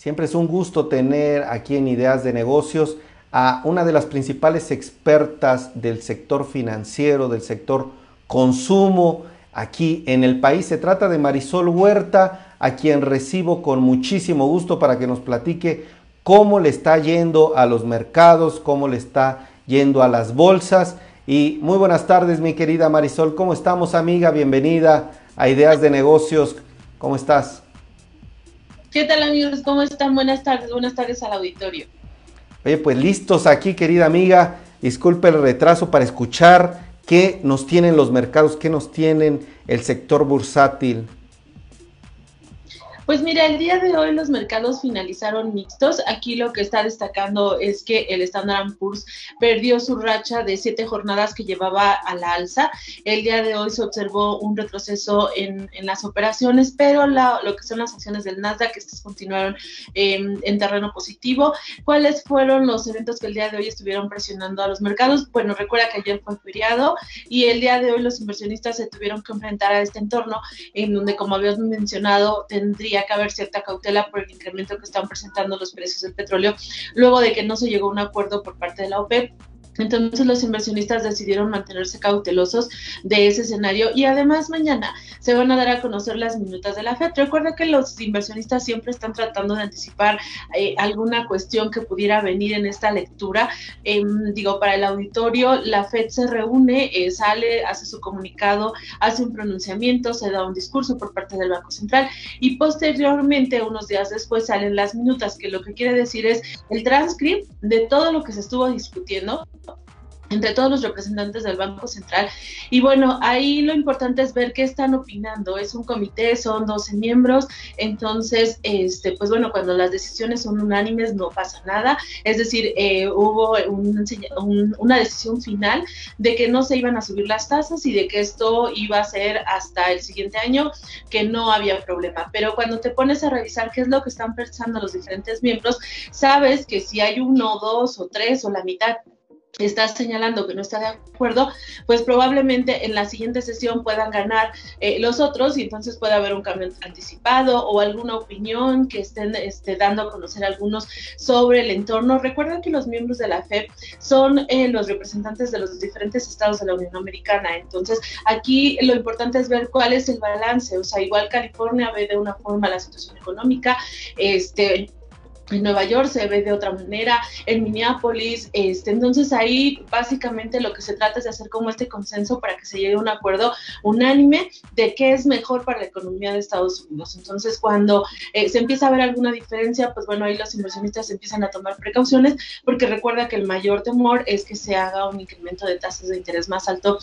Siempre es un gusto tener aquí en Ideas de Negocios a una de las principales expertas del sector financiero, del sector consumo aquí en el país. Se trata de Marisol Huerta, a quien recibo con muchísimo gusto para que nos platique cómo le está yendo a los mercados, cómo le está yendo a las bolsas. Y muy buenas tardes, mi querida Marisol. ¿Cómo estamos, amiga? Bienvenida a Ideas de Negocios. ¿Cómo estás? ¿Qué tal amigos? ¿Cómo están? Buenas tardes, buenas tardes al auditorio. Oye, pues listos aquí, querida amiga. Disculpe el retraso para escuchar qué nos tienen los mercados, qué nos tienen el sector bursátil. Pues mira, el día de hoy los mercados finalizaron mixtos. Aquí lo que está destacando es que el Standard Poor's perdió su racha de siete jornadas que llevaba a la alza. El día de hoy se observó un retroceso en, las operaciones, pero lo que son las acciones del Nasdaq estas continuaron em, en terreno positivo. ¿Cuáles fueron los eventos que el día de hoy estuvieron presionando a los mercados? Bueno, recuerda que ayer fue feriado y el día de hoy los inversionistas se tuvieron que enfrentar a este entorno en donde, como habías mencionado, tendría que haber cierta cautela por el incremento que están presentando los precios del petróleo, luego de que no se llegó a un acuerdo por parte de la OPEP entonces los inversionistas decidieron mantenerse cautelosos de ese escenario y además mañana se van a dar a conocer las minutas de la FED. Recuerda que los inversionistas siempre están tratando de anticipar eh, alguna cuestión que pudiera venir en esta lectura. Em, digo, para el auditorio, la FED se reúne, eh, sale, hace su comunicado, hace un pronunciamiento, se da un discurso por parte del Banco Central y posteriormente, unos días después, salen las minutas, que lo que quiere decir es el transcript de todo lo que se estuvo discutiendo entre todos los representantes del Banco Central. Y bueno, ahí lo importante es ver qué están opinando. Es un comité, son 12 miembros, entonces, este, pues bueno, cuando las decisiones son unánimes no pasa nada. Es decir, eh, hubo una decisión final de que no se iban a subir las tasas y de que esto iba a ser hasta el siguiente año, que no había problema. Pero cuando te pones a revisar qué es lo que están pensando los diferentes miembros, sabes que si hay uno, dos o tres o la mitad está señalando que no está de acuerdo, pues probablemente en la siguiente sesión puedan ganar eh, los otros y entonces puede haber un cambio anticipado o alguna opinión que estén este, dando a conocer algunos sobre el entorno. Recuerden que los miembros de la FED son eh, los representantes de los diferentes estados de la Unión Americana, entonces aquí lo importante es ver cuál es el balance, o sea, igual California ve de una forma la situación económica, este en Nueva York se ve de otra manera, en Minneapolis, este, entonces ahí básicamente lo que se trata es de hacer como este consenso para que se llegue a un acuerdo unánime de qué es mejor para la economía de Estados Unidos. Entonces cuando eh, se empieza a ver alguna diferencia, pues bueno, ahí los inversionistas empiezan a tomar precauciones porque recuerda que el mayor temor es que se haga un incremento de tasas de interés más alto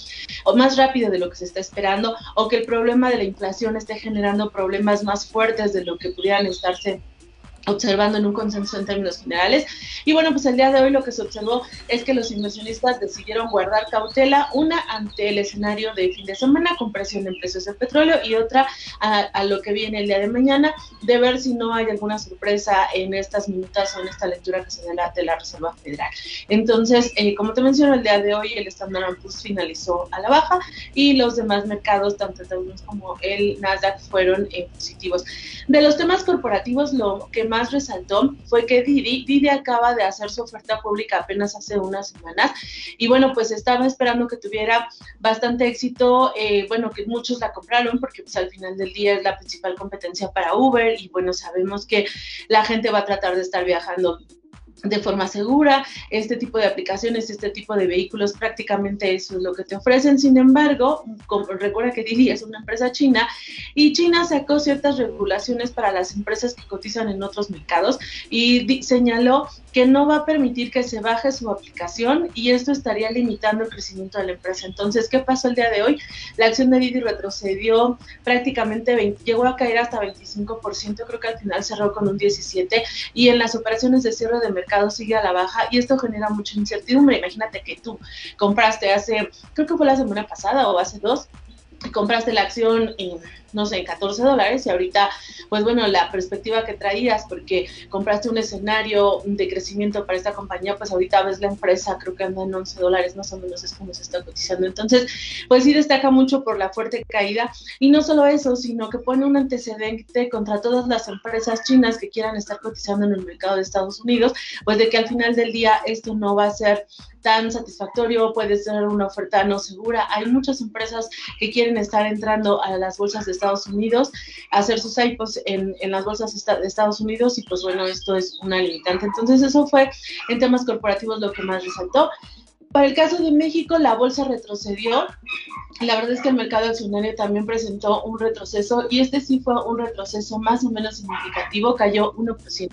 o más rápido de lo que se está esperando o que el problema de la inflación esté generando problemas más fuertes de lo que pudieran estarse observando en un consenso en términos generales. Y bueno, pues el día de hoy lo que se observó es que los inversionistas decidieron guardar cautela, una ante el escenario de fin de semana con presión en precios del petróleo y otra a, lo que viene el día de mañana, de ver si no hay alguna sorpresa en estas minutas o en esta lectura que se da de la Reserva Federal. Entonces, eh, como te menciono, el día de hoy el Standard Poor's finalizó a la baja y los demás mercados, tanto Estados como el Nasdaq, fueron eh, positivos. De los temas corporativos, lo que más resaltó fue que Didi, Didi acaba de hacer su oferta pública apenas hace unas semanas y bueno, pues estaba esperando que tuviera bastante éxito, eh, bueno, que muchos la compraron porque pues al final del día es la principal competencia para Uber y bueno, sabemos que la gente va a tratar de estar viajando de forma segura, este tipo de aplicaciones, este tipo de vehículos, prácticamente eso es lo que te ofrecen. Sin embargo, recuerda que Didi es una empresa china y China sacó ciertas regulaciones para las empresas que cotizan en otros mercados y señaló que no va a permitir que se baje su aplicación y esto estaría limitando el crecimiento de la empresa. Entonces, ¿qué pasó el día de hoy? La acción de Didi retrocedió prácticamente, llegó a caer hasta 25%, creo que al final cerró con un 17% y en las operaciones de cierre de mercado sigue a la baja y esto genera mucha incertidumbre. Imagínate que tú compraste hace, creo que fue la semana pasada o hace dos, compraste la acción en no sé, en 14 dólares y ahorita, pues bueno, la perspectiva que traías, porque compraste un escenario de crecimiento para esta compañía, pues ahorita ves la empresa, creo que anda en 11 dólares más o menos es como se está cotizando. Entonces, pues sí destaca mucho por la fuerte caída y no solo eso, sino que pone un antecedente contra todas las empresas chinas que quieran estar cotizando en el mercado de Estados Unidos, pues de que al final del día esto no va a ser tan satisfactorio, puede ser una oferta no segura. Hay muchas empresas que quieren estar entrando a las bolsas de Estados Unidos, hacer sus IPOs en, en las bolsas de Estados Unidos y pues bueno, esto es una limitante. Entonces eso fue en temas corporativos lo que más resaltó. Para el caso de México, la bolsa retrocedió. La verdad es que el mercado accionario también presentó un retroceso y este sí fue un retroceso más o menos significativo, cayó 1%.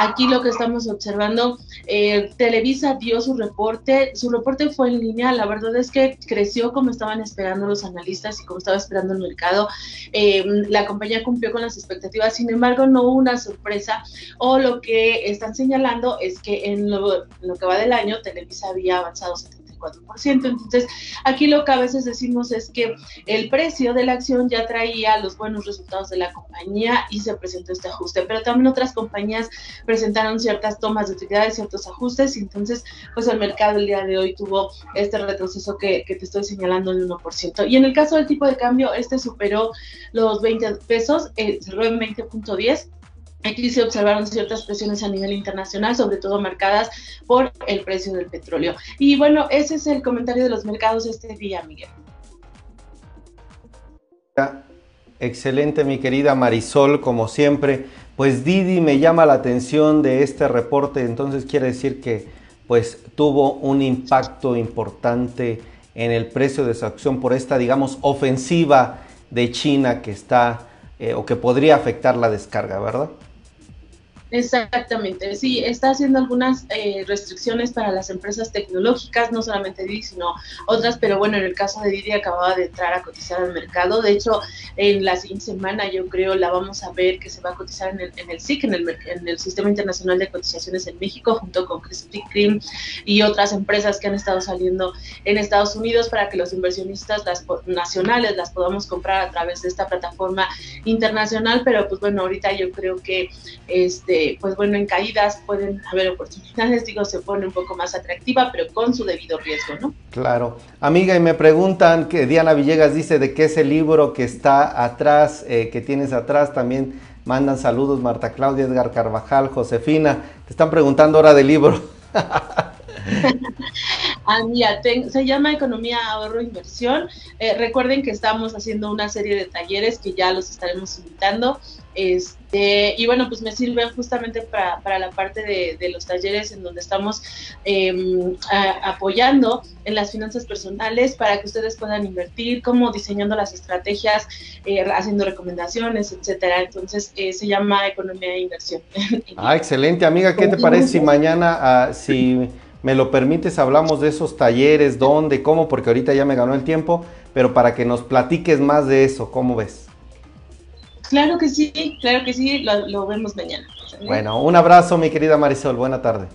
Aquí lo que estamos observando, eh, Televisa dio su reporte, su reporte fue en línea, la verdad es que creció como estaban esperando los analistas y como estaba esperando el mercado. Eh, la compañía cumplió con las expectativas, sin embargo no hubo una sorpresa o lo que están señalando es que en lo, que va del año Televisa había avanzado 74%. Entonces, aquí lo que a veces decimos es que el precio de la acción ya traía los buenos resultados de la compañía y se presentó este ajuste, pero también otras compañías presentaron ciertas tomas de utilidades, ciertos ajustes, y entonces, pues el mercado el día de hoy tuvo este retroceso que, te estoy señalando del 1%. Y en el caso del tipo de cambio, este superó los 20 pesos, eh, cerró en 20.10 Aquí se observaron ciertas presiones a nivel internacional, sobre todo marcadas por el precio del petróleo. Y bueno, ese es el comentario de los mercados este día, Miguel. Excelente, mi querida Marisol, como siempre. Pues Didi me llama la atención de este reporte, entonces quiere decir que pues tuvo un impacto importante en el precio de su acción por esta, digamos, ofensiva de China que está eh, o que podría afectar la descarga, ¿verdad? Exactamente, sí, está haciendo algunas eh, restricciones para las empresas tecnológicas, no solamente Didi, sino otras, pero bueno, en el caso de Didi acababa de entrar a cotizar al mercado, de hecho, en la siguiente semana yo creo la vamos a ver que se va a cotizar en el, en el SIC, en el, en el Sistema Internacional de Cotizaciones en México, junto con Krispy Kreme y otras empresas que han estado saliendo en Estados Unidos para que los inversionistas las nacionales las podamos comprar a través de esta plataforma internacional, pero pues bueno, ahorita yo creo que este pues bueno, en caídas pueden haber oportunidades, digo, se pone un poco más atractiva, pero con su debido riesgo, ¿no? Claro. Amiga, y me preguntan que Diana Villegas dice de qué es el libro que está atrás, eh, que tienes atrás, también mandan saludos Marta Claudia, Edgar Carvajal, Josefina, te están preguntando hora del libro. ah, mira, se llama Economía, Ahorro, Inversión. Eh, recuerden que estamos haciendo una serie de talleres que ya los estaremos invitando. Este, y bueno, pues me sirven justamente para, la parte de, los talleres en donde estamos em, apoyando en las finanzas personales para que ustedes puedan invertir, como diseñando las estrategias, eh, haciendo recomendaciones, etcétera. Entonces, eh, se llama Economía e Inversión. Ah, excelente, amiga. ¿Qué te parece si mañana, ah, si me lo permites, hablamos de esos talleres, dónde, cómo, porque ahorita ya me ganó el tiempo, pero para que nos platiques más de eso, ¿cómo ves? Claro que sí, claro que sí, lo, vemos mañana. Bueno, un abrazo mi querida Marisol, buena tarde.